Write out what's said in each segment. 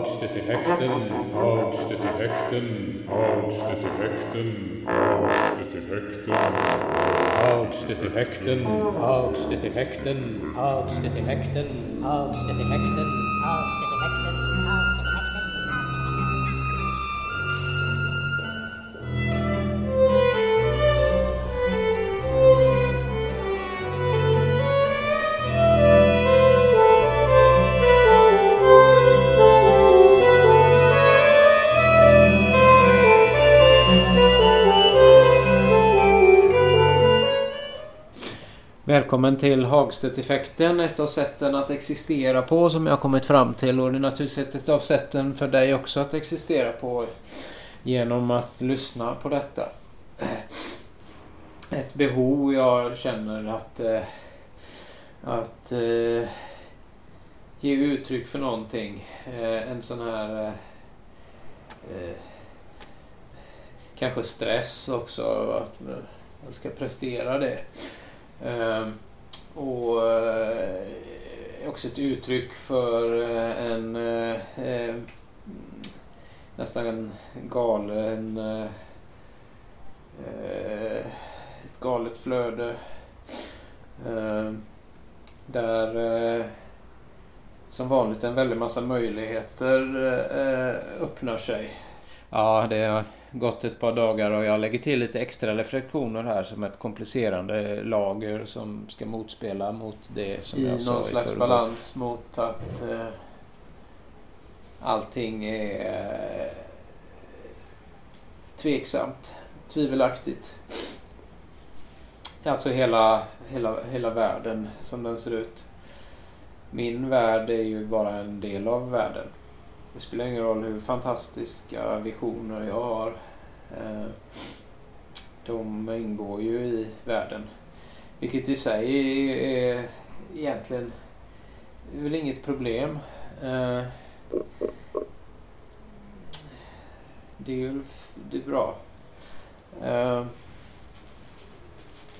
Hagstedt-effekten, Hagstedt-effekten, Hagstedt-effekten, Hagstedt-effekten, Hagstedt-effekten, Hagstedt-effekten, Hagstedt-effekten, Hagstedt-effekten, Hagstedt-effekten, Välkommen till Hagstedt-effekten, ett av sätten att existera på som jag har kommit fram till och det är naturligtvis ett av sätten för dig också att existera på genom att lyssna på detta. Ett behov jag känner att, eh, att eh, ge uttryck för någonting. Eh, en sån här kanske stress också att man ska prestera det. Ehm, och eh, också ett uttryck för eh, en eh, eh nästan en galen eh, ett galet flöde ehm, där eh, som vanligt en väldig massa möjligheter öppnar sig. Ja, det gått ett par dagar och jag lägger till lite extra reflektioner här som ett komplicerande lager som ska motspela mot det som I jag sa någon slags balans mot att eh, allting är eh, tveksamt, tvivelaktigt. Alltså hela, hela, hela världen som den ser ut. Min värld är ju bara en del av världen. Det spelar ingen roll hur fantastiska visioner jag har. Eh, de ingår ju i världen. Vilket i sig är egentligen är väl inget problem. Eh, det är, det är bra. Eh,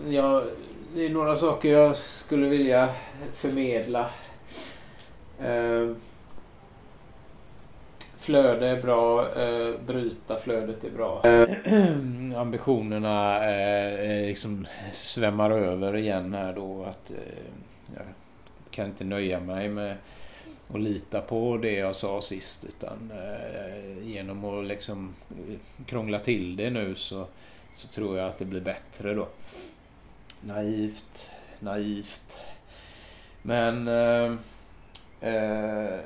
ja, det är några saker jag skulle vilja förmedla. Flöde är bra, eh, bryta flödet är bra. Eh, ambitionerna eh, liksom svämmar över igen här då. Att, eh, jag kan inte nöja mig med att lita på det jag sa sist utan eh, genom att liksom eh, krångla till det nu så, så tror jag att det blir bättre då. Naivt, naivt. Men eh, eh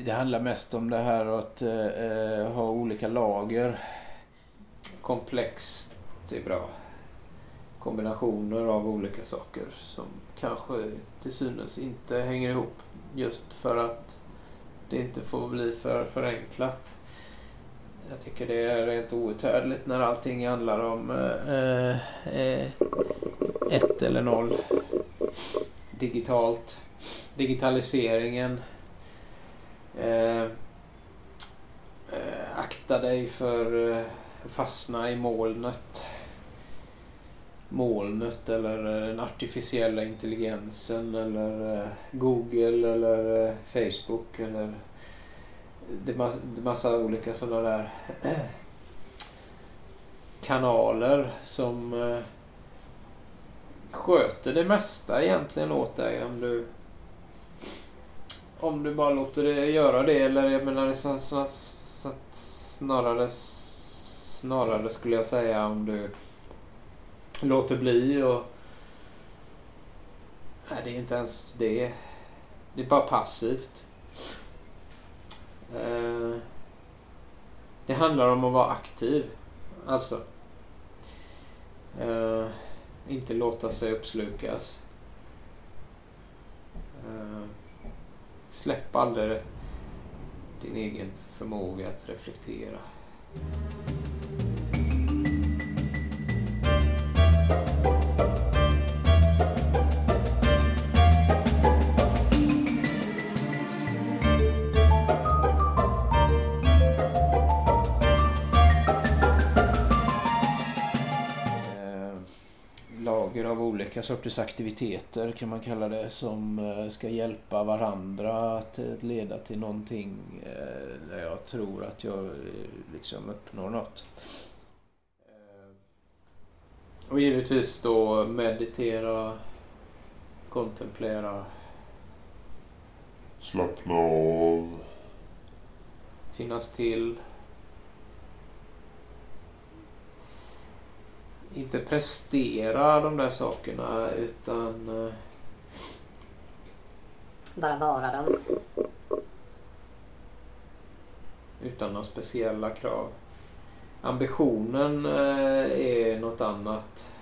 det handlar mest om det här att eh, eh, ha olika lager. Komplext är bra. Kombinationer av olika saker som kanske till synes inte hänger ihop. Just för att det inte får bli för förenklat. Jag tycker det är rent outhärdligt när allting handlar om eh, eh, ett eller noll. Digitalt. Digitaliseringen Eh, eh, akta dig för eh, fastna i molnet. Molnet eller eh, den artificiella intelligensen eller eh, Google eller Facebook eller det är massa olika sådana där kanaler som sköter det mesta egentligen åt dig om du om du bara låter det göra det eller jag menar så, så, så snarare snarare skulle jag säga om du låter bli och Nej, det är inte ens det. Det är bara passivt. Eh, det handlar om att vara aktiv. Alltså. Eh, inte låta sig uppslukas. Eh, Släpp aldrig din egen förmåga att reflektera. Olika sorters aktiviteter kan man kalla det som eh, ska hjälpa varandra att leda till någonting där jag tror att jag liksom uppnår något. Och givetvis då meditera, kontemplera. Slappna av. Finnas till. Inte prestera de där sakerna utan... Eh, Bara vara dem. Utan några speciella krav. Ambitionen eh, är något annat.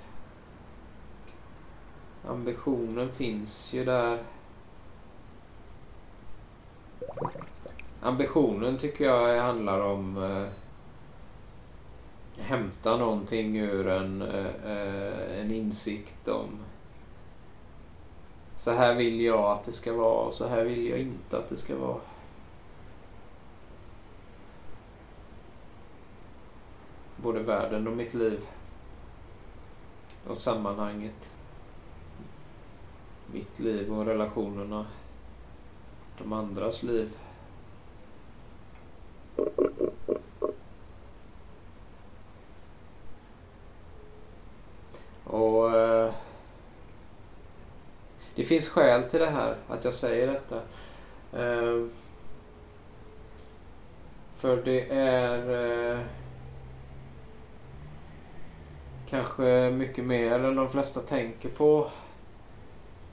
Ambitionen finns ju där. Ambitionen tycker jag handlar om eh, hämta någonting ur en, eh, en insikt om så här vill jag att det ska vara och så här vill jag inte att det ska vara. både världen och mitt liv. Och sammanhanget. Mitt liv och relationerna. De andras liv. Och eh, Det finns skäl till det här, att jag säger detta. Eh, för det är eh, kanske mycket mer än de flesta tänker på.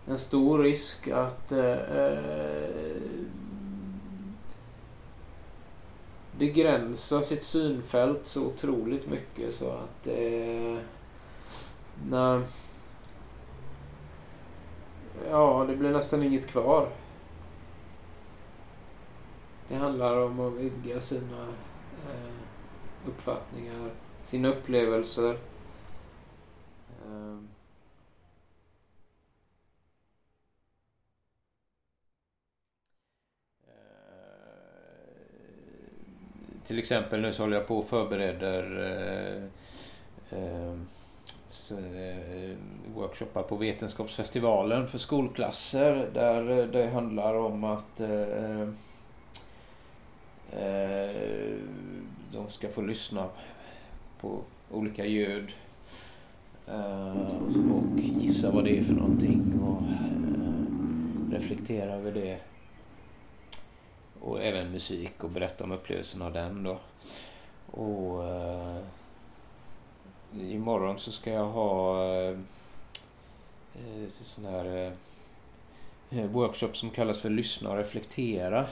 En stor risk att eh, eh begränsa sitt synfält så otroligt mycket så att eh, Nej... Ja, det blir nästan inget kvar. Det handlar om att vidga sina eh, uppfattningar, sina upplevelser. Ehm. Eh, till exempel nu så håller jag på och förbereder eh, eh, Eh, workshoppar på Vetenskapsfestivalen för skolklasser där eh, det handlar om att eh, de ska få lyssna på olika ljud och gissa vad det är för någonting och reflektera över det. Och även musik och berätta om upplevelsen av den då. Och imorgon så ska jag ha eh, eh sån här eh, workshop som kallas för Lyssna och reflektera.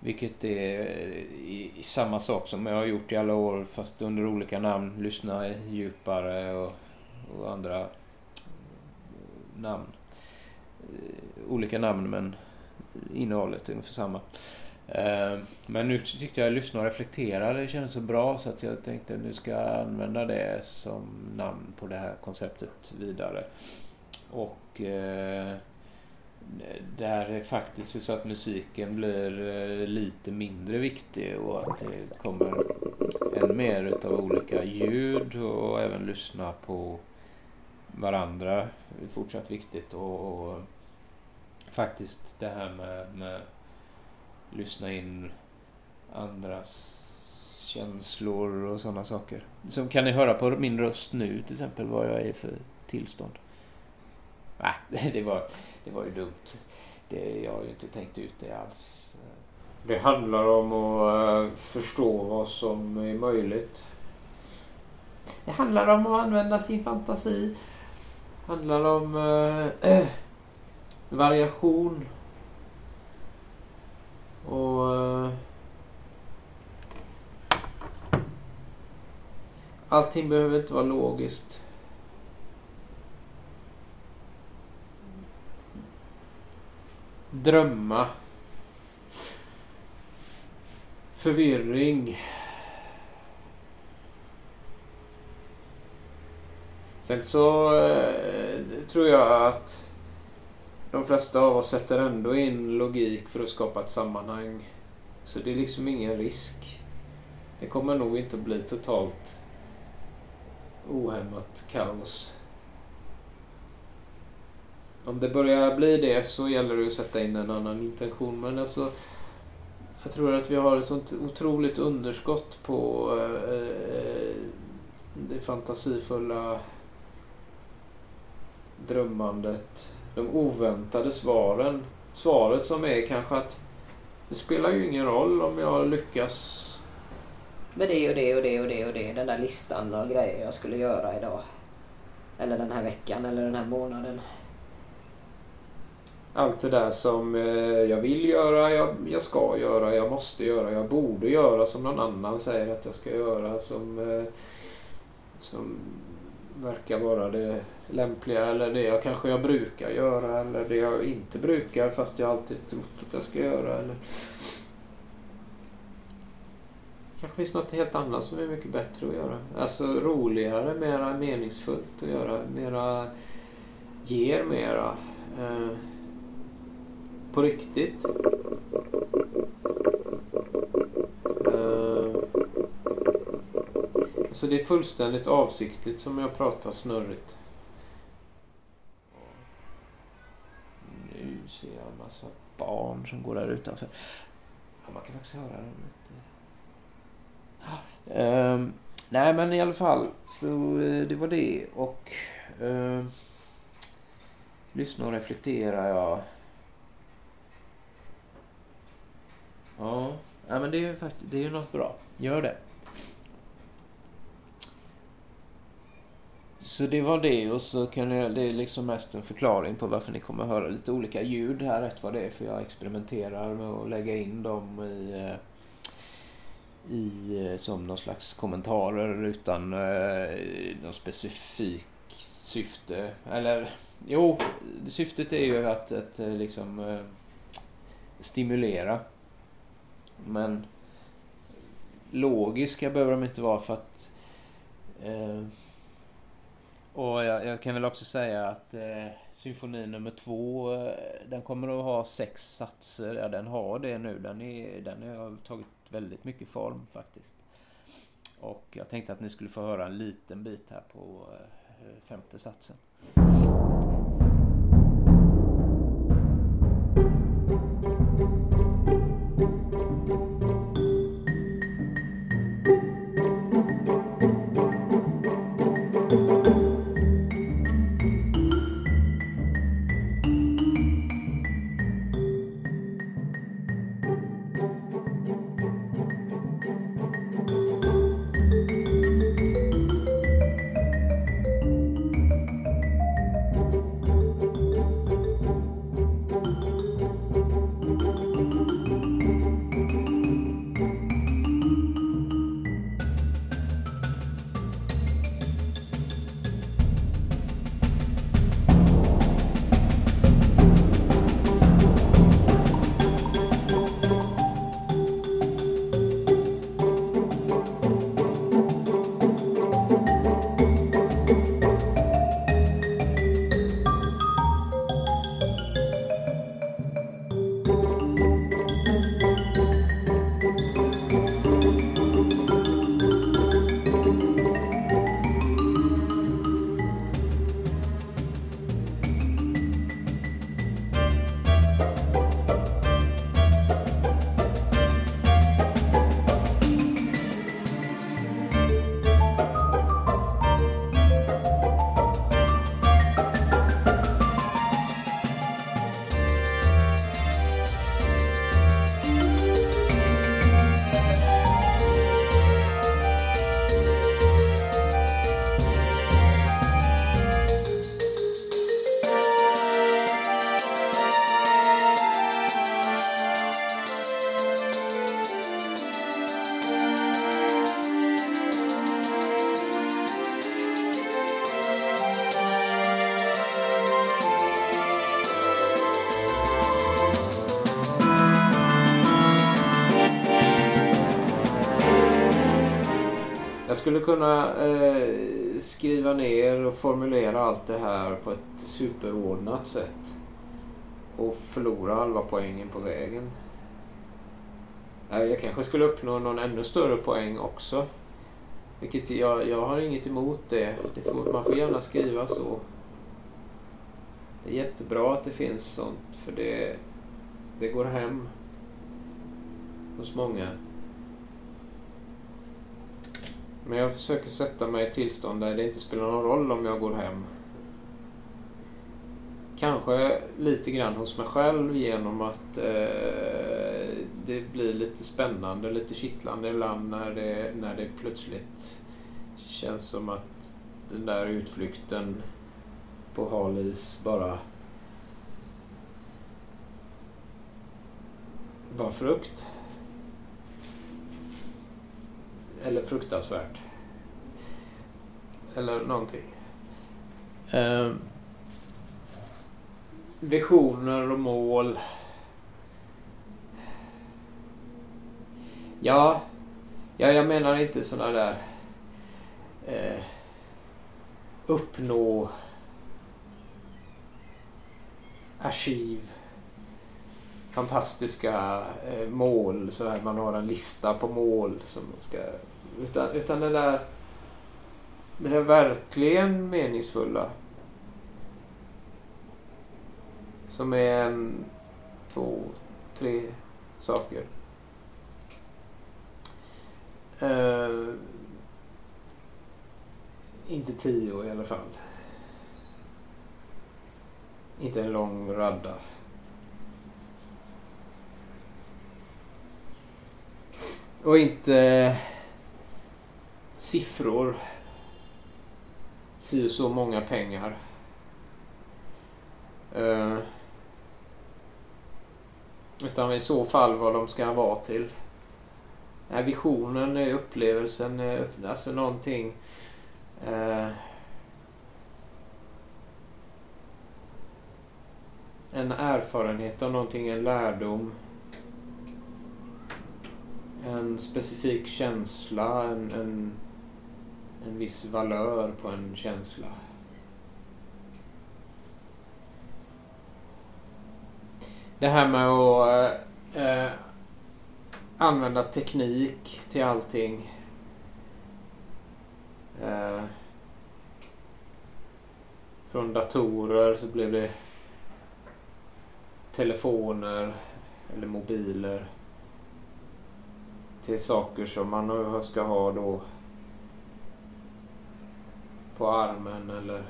Vilket är eh, i, i samma sak som jag har gjort i alla år fast under olika namn. Lyssna djupare och och andra eh, namn. Olika namn men innehållet är ungefär samma. Eh, men nu tyckte jag lyssna och reflektera, det kändes så bra så att jag tänkte nu ska jag använda det som namn på det här konceptet vidare. Och eh, där är faktiskt så att musiken blir eh, lite mindre viktig och att det kommer än mer utav olika ljud och även lyssna på varandra är fortsatt viktigt och, och faktiskt det här med, med lyssna in andras känslor och sådana saker. Så kan ni höra på min röst nu till exempel vad jag är för tillstånd. Nej, det var, det var ju dumt. Det, jag har ju inte tänkt ut det alls. Det handlar om att eh, förstå vad som är möjligt. Det handlar om att använda sin fantasi handlar om eh, variation. Och eh, allting behöver inte vara logiskt. Drömma. Förvirring. Sen så eh, tror jag att de flesta av oss sätter ändå in logik för att skapa ett sammanhang. Så det är liksom ingen risk. Det kommer nog inte att bli totalt ohämmat kaos. om det börjar bli det så gäller det att sätta in en annan intention. Men alltså, jag tror att vi har ett sånt otroligt underskott på eh, eh det fantasifulla drömmandet. De oväntade svaren. Svaret som är kanske att det spelar ju ingen roll om jag lyckas med det och det och det och det och det. Den där listan av grejer jag skulle göra idag. Eller den här veckan eller den här månaden. Allt det där som eh, jag vill göra, jag, jag ska göra, jag måste göra, jag borde göra som någon annan säger att jag ska göra. Som, eh, som verkar vara det lämpliga eller det jag kanske jag brukar göra eller det jag inte brukar fast jag alltid trott att jag ska göra. Eller kanske finns något helt annat som är mycket bättre att göra. Alltså roligare, mera meningsfullt att göra. Mera ger mera. Eh, på riktigt. Eh, så det är fullständigt avsiktligt som jag pratar snurrigt. Nu ser jag en massa barn som går där utanför. Ja, man kan faktiskt höra dem Um, nej men i alla fall så uh, det var det och uh, lyssna och reflektera ja. Ja, ja men det är ju faktiskt det är ju något bra. Gör det. Så det var det och så kan jag, det är liksom mest en förklaring på varför ni kommer att höra lite olika ljud här rätt vad det är för jag experimenterar med att lägga in dem i eh, i, eh, som någon slags kommentarer utan eh, någon specifik syfte. Eller jo, syftet är ju att, att eh, liksom eh, stimulera. Men logiska behöver de inte vara för att eh, och jag, jag, kan väl också säga att eh, symfoni nummer två, eh, den kommer att ha sex satser. Ja, den har det nu. Den, är, den har tagit väldigt mycket form faktiskt. Och jag tänkte att ni skulle få höra en liten bit här på eh, femte satsen. Skulle kunna eh, skriva ner och formulera allt det här på ett superordnat sätt. Och förlora halva poängen på vägen. Jag kanske skulle uppnå någon ännu större poäng också. Vilket jag, jag har inget emot det. det får, man får gärna skriva så. Det är jättebra att det finns sånt för det, det går hem hos många. Men jag försöker sätta mig i ett tillstånd där det inte spelar någon roll om jag går hem. Kanske lite grann hos mig själv genom att eh, det blir lite spännande, lite kittlande ibland när det, när det plötsligt känns som att den där utflykten på hal is bara frukt. Eller fruktansvärt. Eller någonting. Eh, visioner och mål. Ja, ja jag menar inte sådana där eh, uppnå arkiv fantastiska eh, mål så här man har en lista på mål som man ska utan, utan det där det där verkligen meningsfulla som är en, två, tre saker. Uh, inte tio i alla fall. Inte en lång radda. Och inte eh, siffror. Si så många pengar. Uh, utan i så fall vad de ska vara till. Nej, visionen, eh, upplevelsen, alltså någonting. Uh, en erfarenhet av någonting, en lärdom. En specifik känsla, en, en, en viss valör på en känsla. Det här med att eh, eh använda teknik till allting. Eh, från datorer så blev det telefoner eller mobiler till saker som man ska ha då på armen eller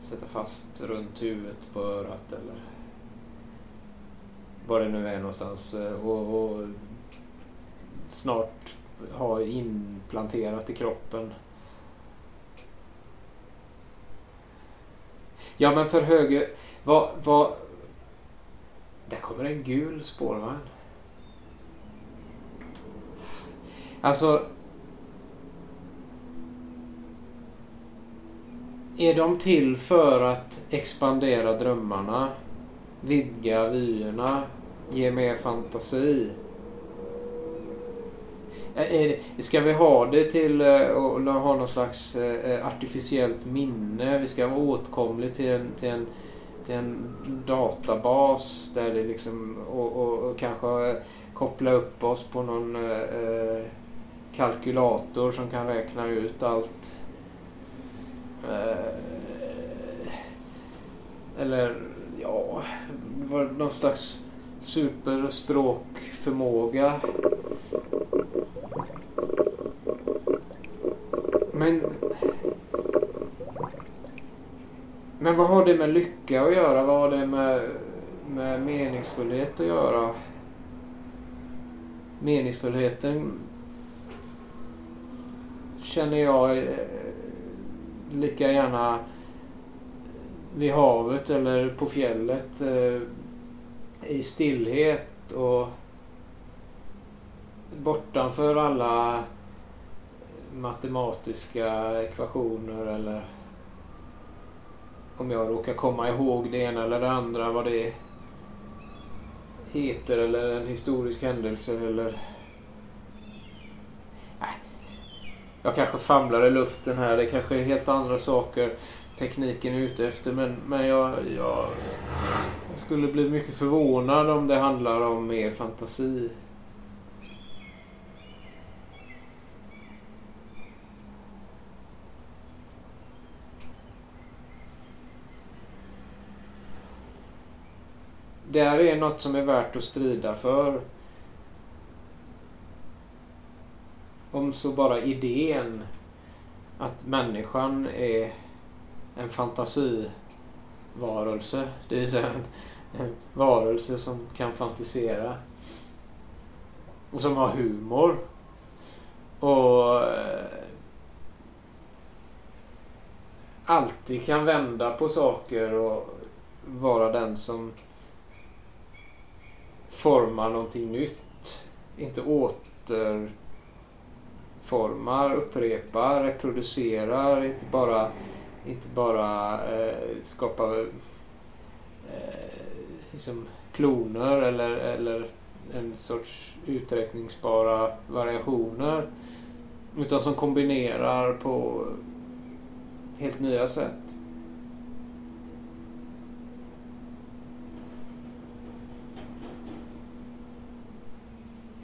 sätta fast runt huvudet på örat eller var det nu är någonstans och, och snart ha implanterat i kroppen. Ja men för höger, vad, vad, där kommer en gul spårvagn. Alltså... Är de till för att expandera drömmarna? Vidga vyerna? Ge mer fantasi? Ska vi ha det till eh, att ha någon slags eh, eh, artificiellt minne? Vi ska vara åtkomlig till en, till en till en databas där det liksom och, och, och kanske koppla upp oss på någon eh, kalkylator som kan räkna ut allt. Eh, eller ja, var någon slags superspråkförmåga. Men men vad har det med lycka att göra? Vad har det med, med meningsfullhet att göra? Meningsfullheten känner jag eh, lika gärna vid havet eller på fjället eh, i stillhet och bortanför alla matematiska ekvationer eller om jag råkar komma ihåg det ena eller det andra, vad det heter eller en historisk händelse eller... Nej. Jag kanske famlar i luften här. Det kanske är helt andra saker tekniken är ute efter. Men, men jag, jag, jag skulle bli mycket förvånad om det handlar om mer fantasi. det här är något som är värt att strida för. Om så bara idén att människan är en fantasivarelse. Det vill säga en, en varelse som kan fantisera. Och som har humor. Och eh, alltid kan vända på saker och vara den som formar någonting nytt. Inte åter formar, upprepar, reproducerar. Inte bara, inte bara eh, skapar eh, liksom kloner eller, eller en sorts uträkningsbara variationer. Utan som kombinerar på helt nya sätt.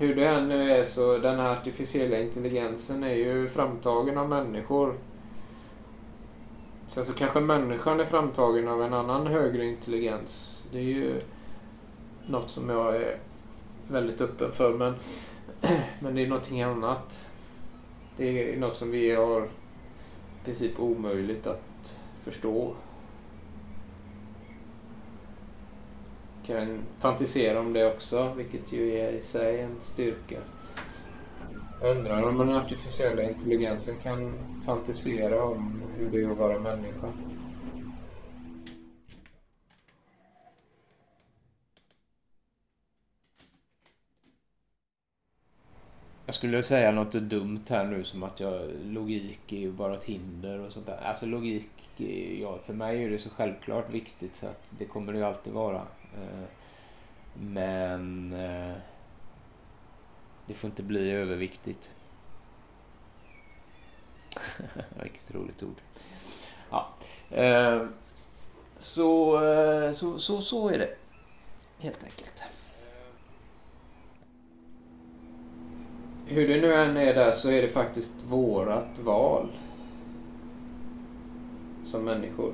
Hur det än nu är så den här artificiella intelligensen är ju framtagen av människor. Sen så kanske människan är framtagen av en annan högre intelligens. Det är ju något som jag är väldigt öppen för. Men, men det är någonting annat. Det är något som vi har i princip omöjligt att förstå. Kan fantisera om det också, vilket ju är i sig en styrka. Jag undrar om den artificiella intelligensen kan fantisera om hur det är att vara människa. Jag skulle säga något dumt här nu som att jag, logik är ju bara ett hinder och sånt där. Alltså logik, Eh, ja, för mig är det så självklart viktigt så att det kommer det ju alltid vara. Eh, men eh, det får inte bli överviktigt. Vilket roligt ord. Ja. Så, så, så, så är det. Helt enkelt. hur det nu än är där så är det faktiskt vårat val. Som människor.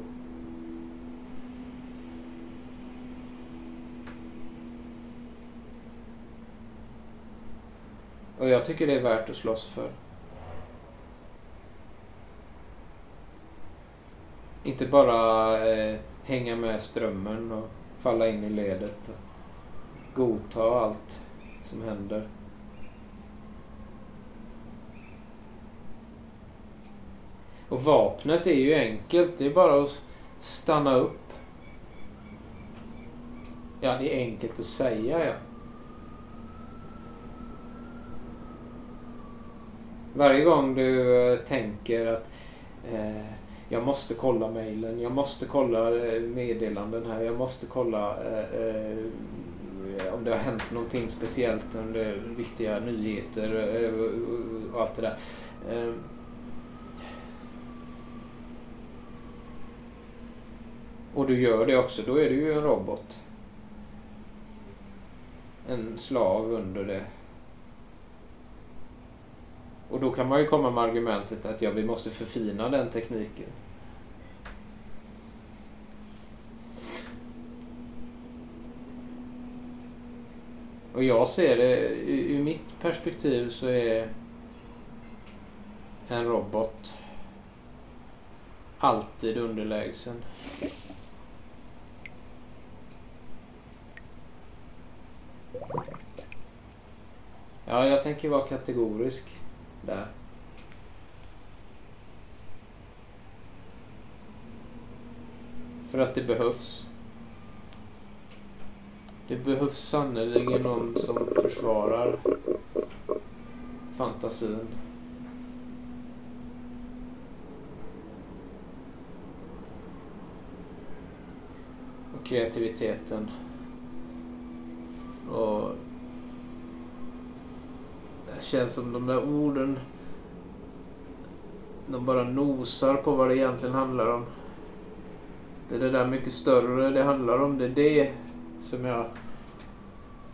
Och jag tycker det är värt att slåss för. Inte bara eh, hänga med strömmen och falla in i ledet och godta allt som händer. Och vapnet är ju enkelt. Det är bara att stanna upp. Ja, det är enkelt att säga ja. Varje gång du eh, tänker att eh, jag måste kolla mejlen, jag måste kolla eh, meddelanden här, jag måste kolla eh, eh, om det har hänt någonting speciellt, om det är viktiga nyheter eh, och allt det där. Och du gör det också, då är du ju en robot. En slav under det. Och då kan man ju komma med argumentet att ja, vi måste förfina den tekniken. Och jag ser det, ur mitt perspektiv så är en robot alltid underlägsen. Ja, jag tänker vara kategorisk där. För att det behövs. Det behövs sannerligen någon som försvarar fantasin. Och kreativiteten. Och känns som de där orden de bara nosar på vad det egentligen handlar om. Det är det där mycket större det handlar om. Det är det som jag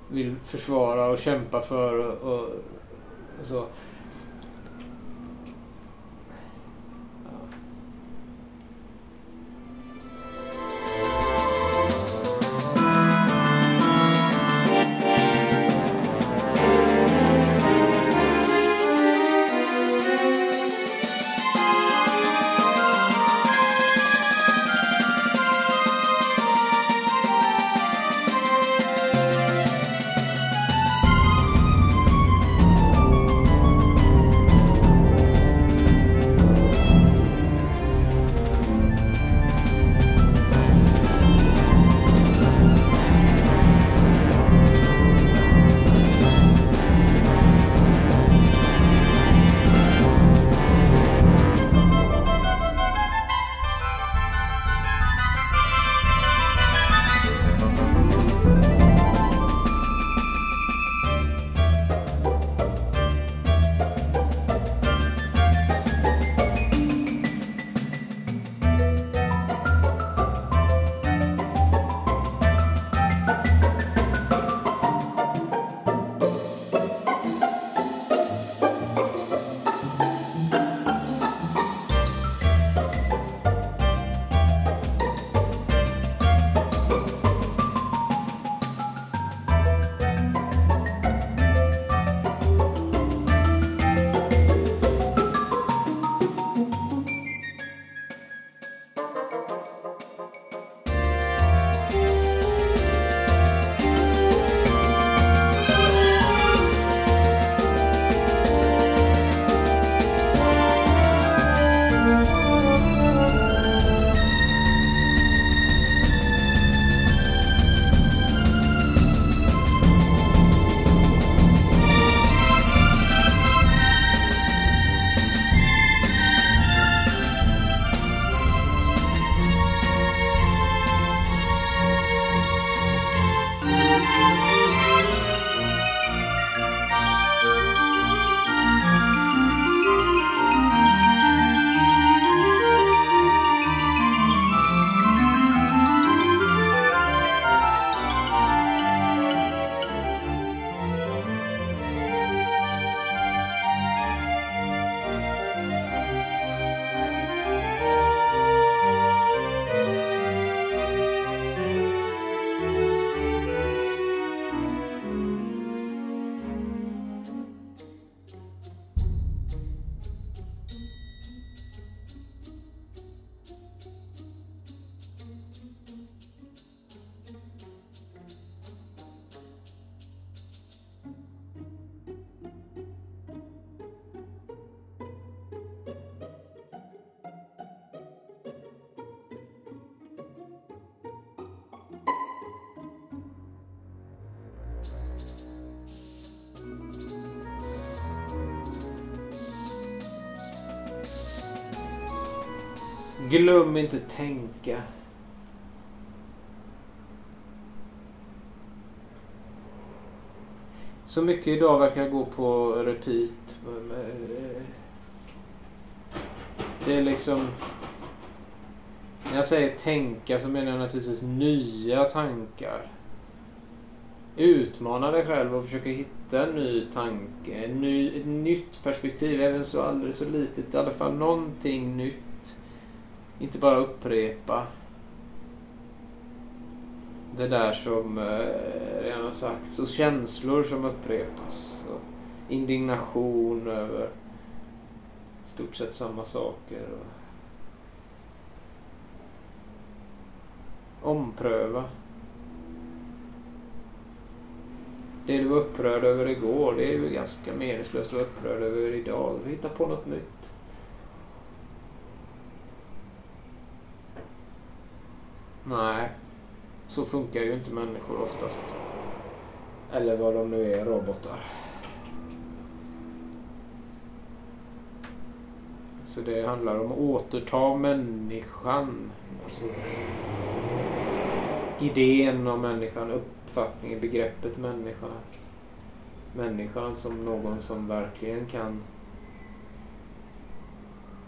vill försvara och kämpa för och, och, så. Glöm inte tänka. Så mycket idag verkar gå på repeat. Det är liksom... När jag säger tänka så menar jag naturligtvis nya tankar. Utmana dig själv och försöka hitta en ny tanke. En ny, ett nytt perspektiv. Även så aldrig så litet. I alla fall någonting nytt. Inte bara upprepa. Det där som eh, redan har sagts. Och känslor som upprepas. Och indignation över stort sett samma saker. Och ompröva. Det du var upprörd över igår, det är ju ganska meningslöst att vara upprörd över idag. Hitta på något nytt. Nej, så funkar ju inte människor oftast. Eller vad de nu är, robotar. Så det handlar om att återta människan. Alltså, idén om människan, uppfattningen, begreppet människa. Människan som någon som verkligen kan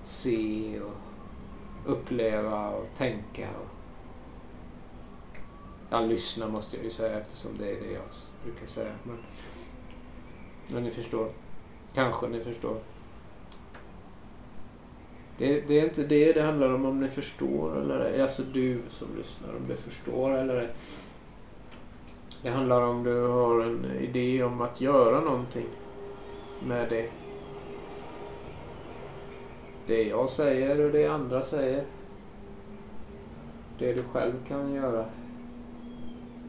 se och uppleva och tänka. Och ja, lyssna måste jag ju säga eftersom det är det jag brukar säga. Men, men ni förstår. Kanske ni förstår. Det, det, är inte det det handlar om, om ni förstår eller ej. Alltså du som lyssnar, om du förstår eller ej. Det handlar om du har en idé om att göra någonting med det. Det jag säger och det andra säger. Det du själv kan göra.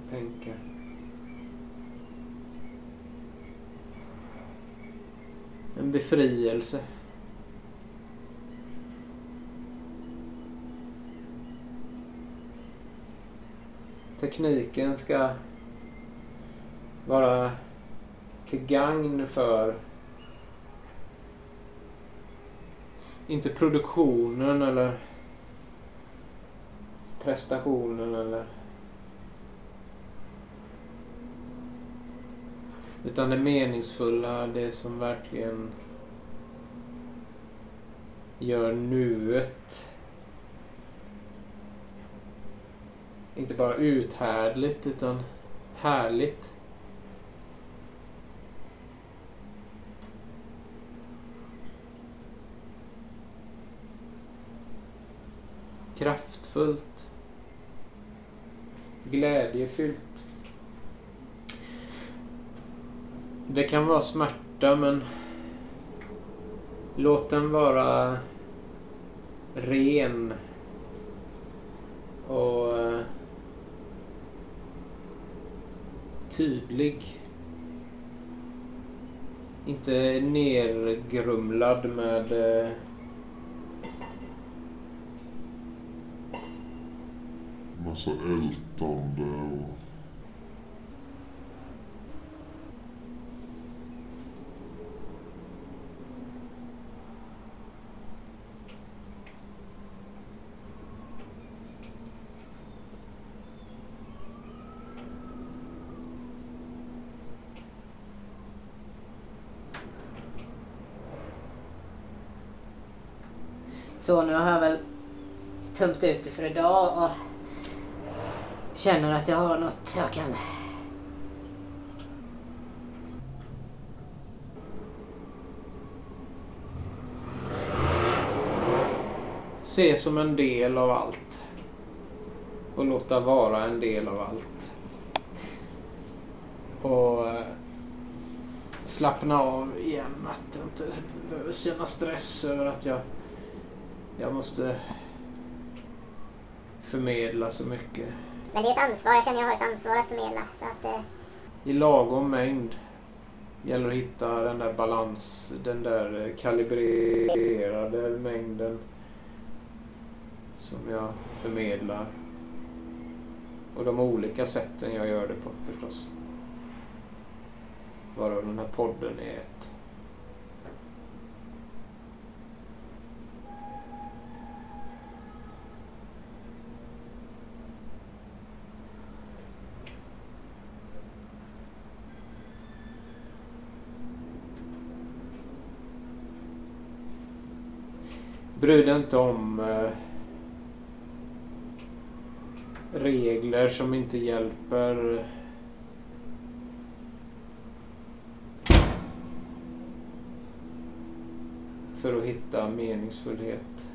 Tänka. En befrielse. tekniken ska vara till gagn för inte produktionen eller prestationen eller utan det meningsfulla, det som verkligen gör nuet inte bara uthärdligt utan härligt. Kraftfullt. Glädjefyllt. Det kan vara smärta men låt den vara ren och eh, tydlig. Inte nergrumlad med eh, massa ältande och Så nu har jag väl tömt ut det för idag och känner att jag har något jag kan Se som en del av allt. Och låta vara en del av allt. Och eh, slappna av igen. Att jag inte behöver känna stress över att jag jag måste förmedla så mycket. Men det är ett ansvar. Jag känner att jag har ett ansvar att förmedla. Så att, eh... I lagom mängd. gäller att hitta den där balans, den där kalibrerade mängden som jag förmedlar. Och de olika sätten jag gör det på förstås. Varav den här podden är ett. Bry dig inte om eh, regler som inte hjälper för att hitta meningsfullhet.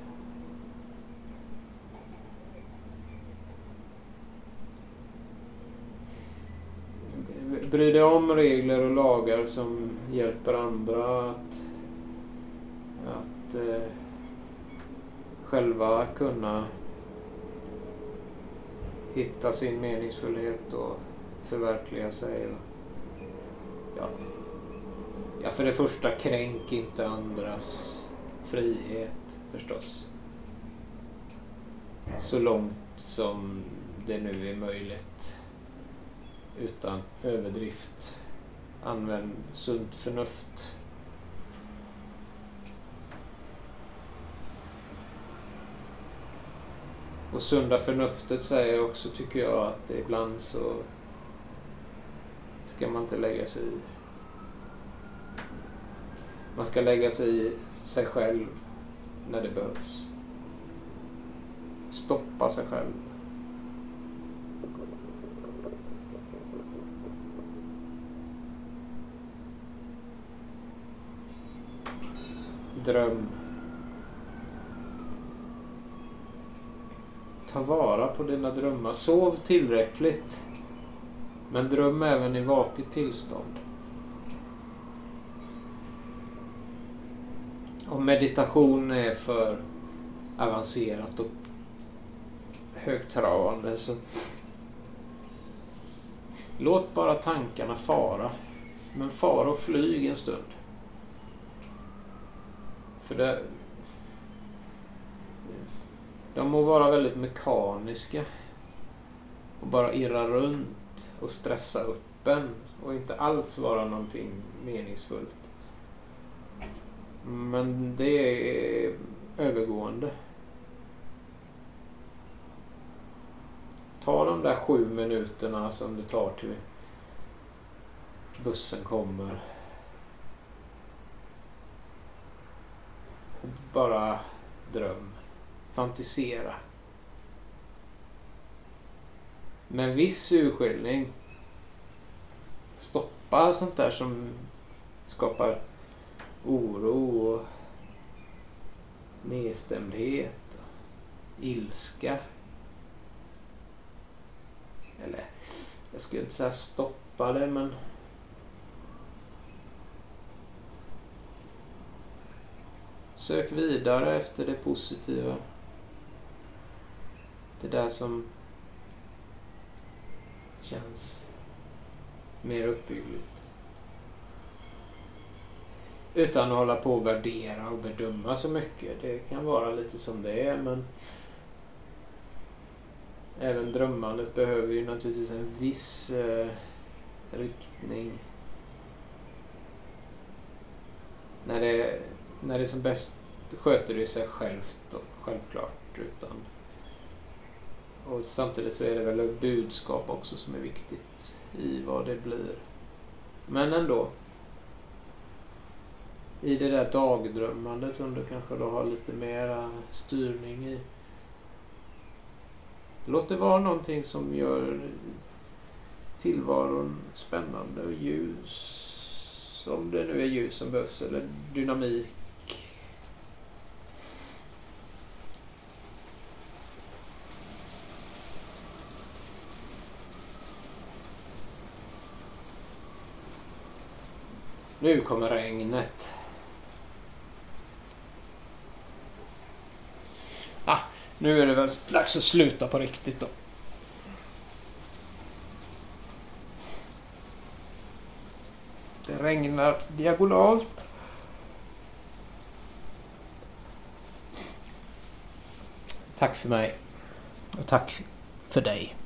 Bry dig om regler och lagar som hjälper andra att, att eh, själva kunna hitta sin meningsfullhet och förverkliga sig. Och, ja. ja, för det första, kränk inte andras frihet förstås. Så långt som det nu är möjligt. Utan överdrift. Använd sunt förnuft. Och sunda förnuftet säger också, tycker jag, att ibland så ska man inte lägga sig i. Man ska lägga sig i sig själv när det behövs. Stoppa sig själv. Dröm. Ta vara på dina drömmar. Sov tillräckligt. Men dröm även i vaket tillstånd. Om meditation är för avancerat och högtravande så låt bara tankarna fara. Men fara och flyg en stund. För det... De må vara väldigt mekaniska och bara irra runt och stressa upp en och inte alls vara någonting meningsfullt. Men det är övergående. Ta de där sju minuterna som det tar till bussen kommer. Bara dröm. Fantisera. Med viss urskiljning. Stoppa sånt där som skapar oro och nedstämdhet och ilska. Eller, jag skulle inte säga stoppa det, men Sök vidare efter det positiva. Det där som känns mer uppbyggligt. Utan att hålla på och värdera och bedöma så mycket. Det kan vara lite som det är men även drömmandet behöver ju naturligtvis en viss eh, riktning. När det, när det är som bäst sköter det sig självt då, självklart. Utan, och samtidigt så är det väl ett budskap också som är viktigt i vad det blir. Men ändå i det där dagdrömmandet som du kanske då har lite mera styrning i. Låt det vara någonting som gör tillvaron spännande och ljus. Om det nu är ljus som behövs eller dynamik. Nu kommer regnet. Ah, nu är det väl dags att sluta på riktigt då. Det regnar diagonalt. Tack för mig. Och tack för dig.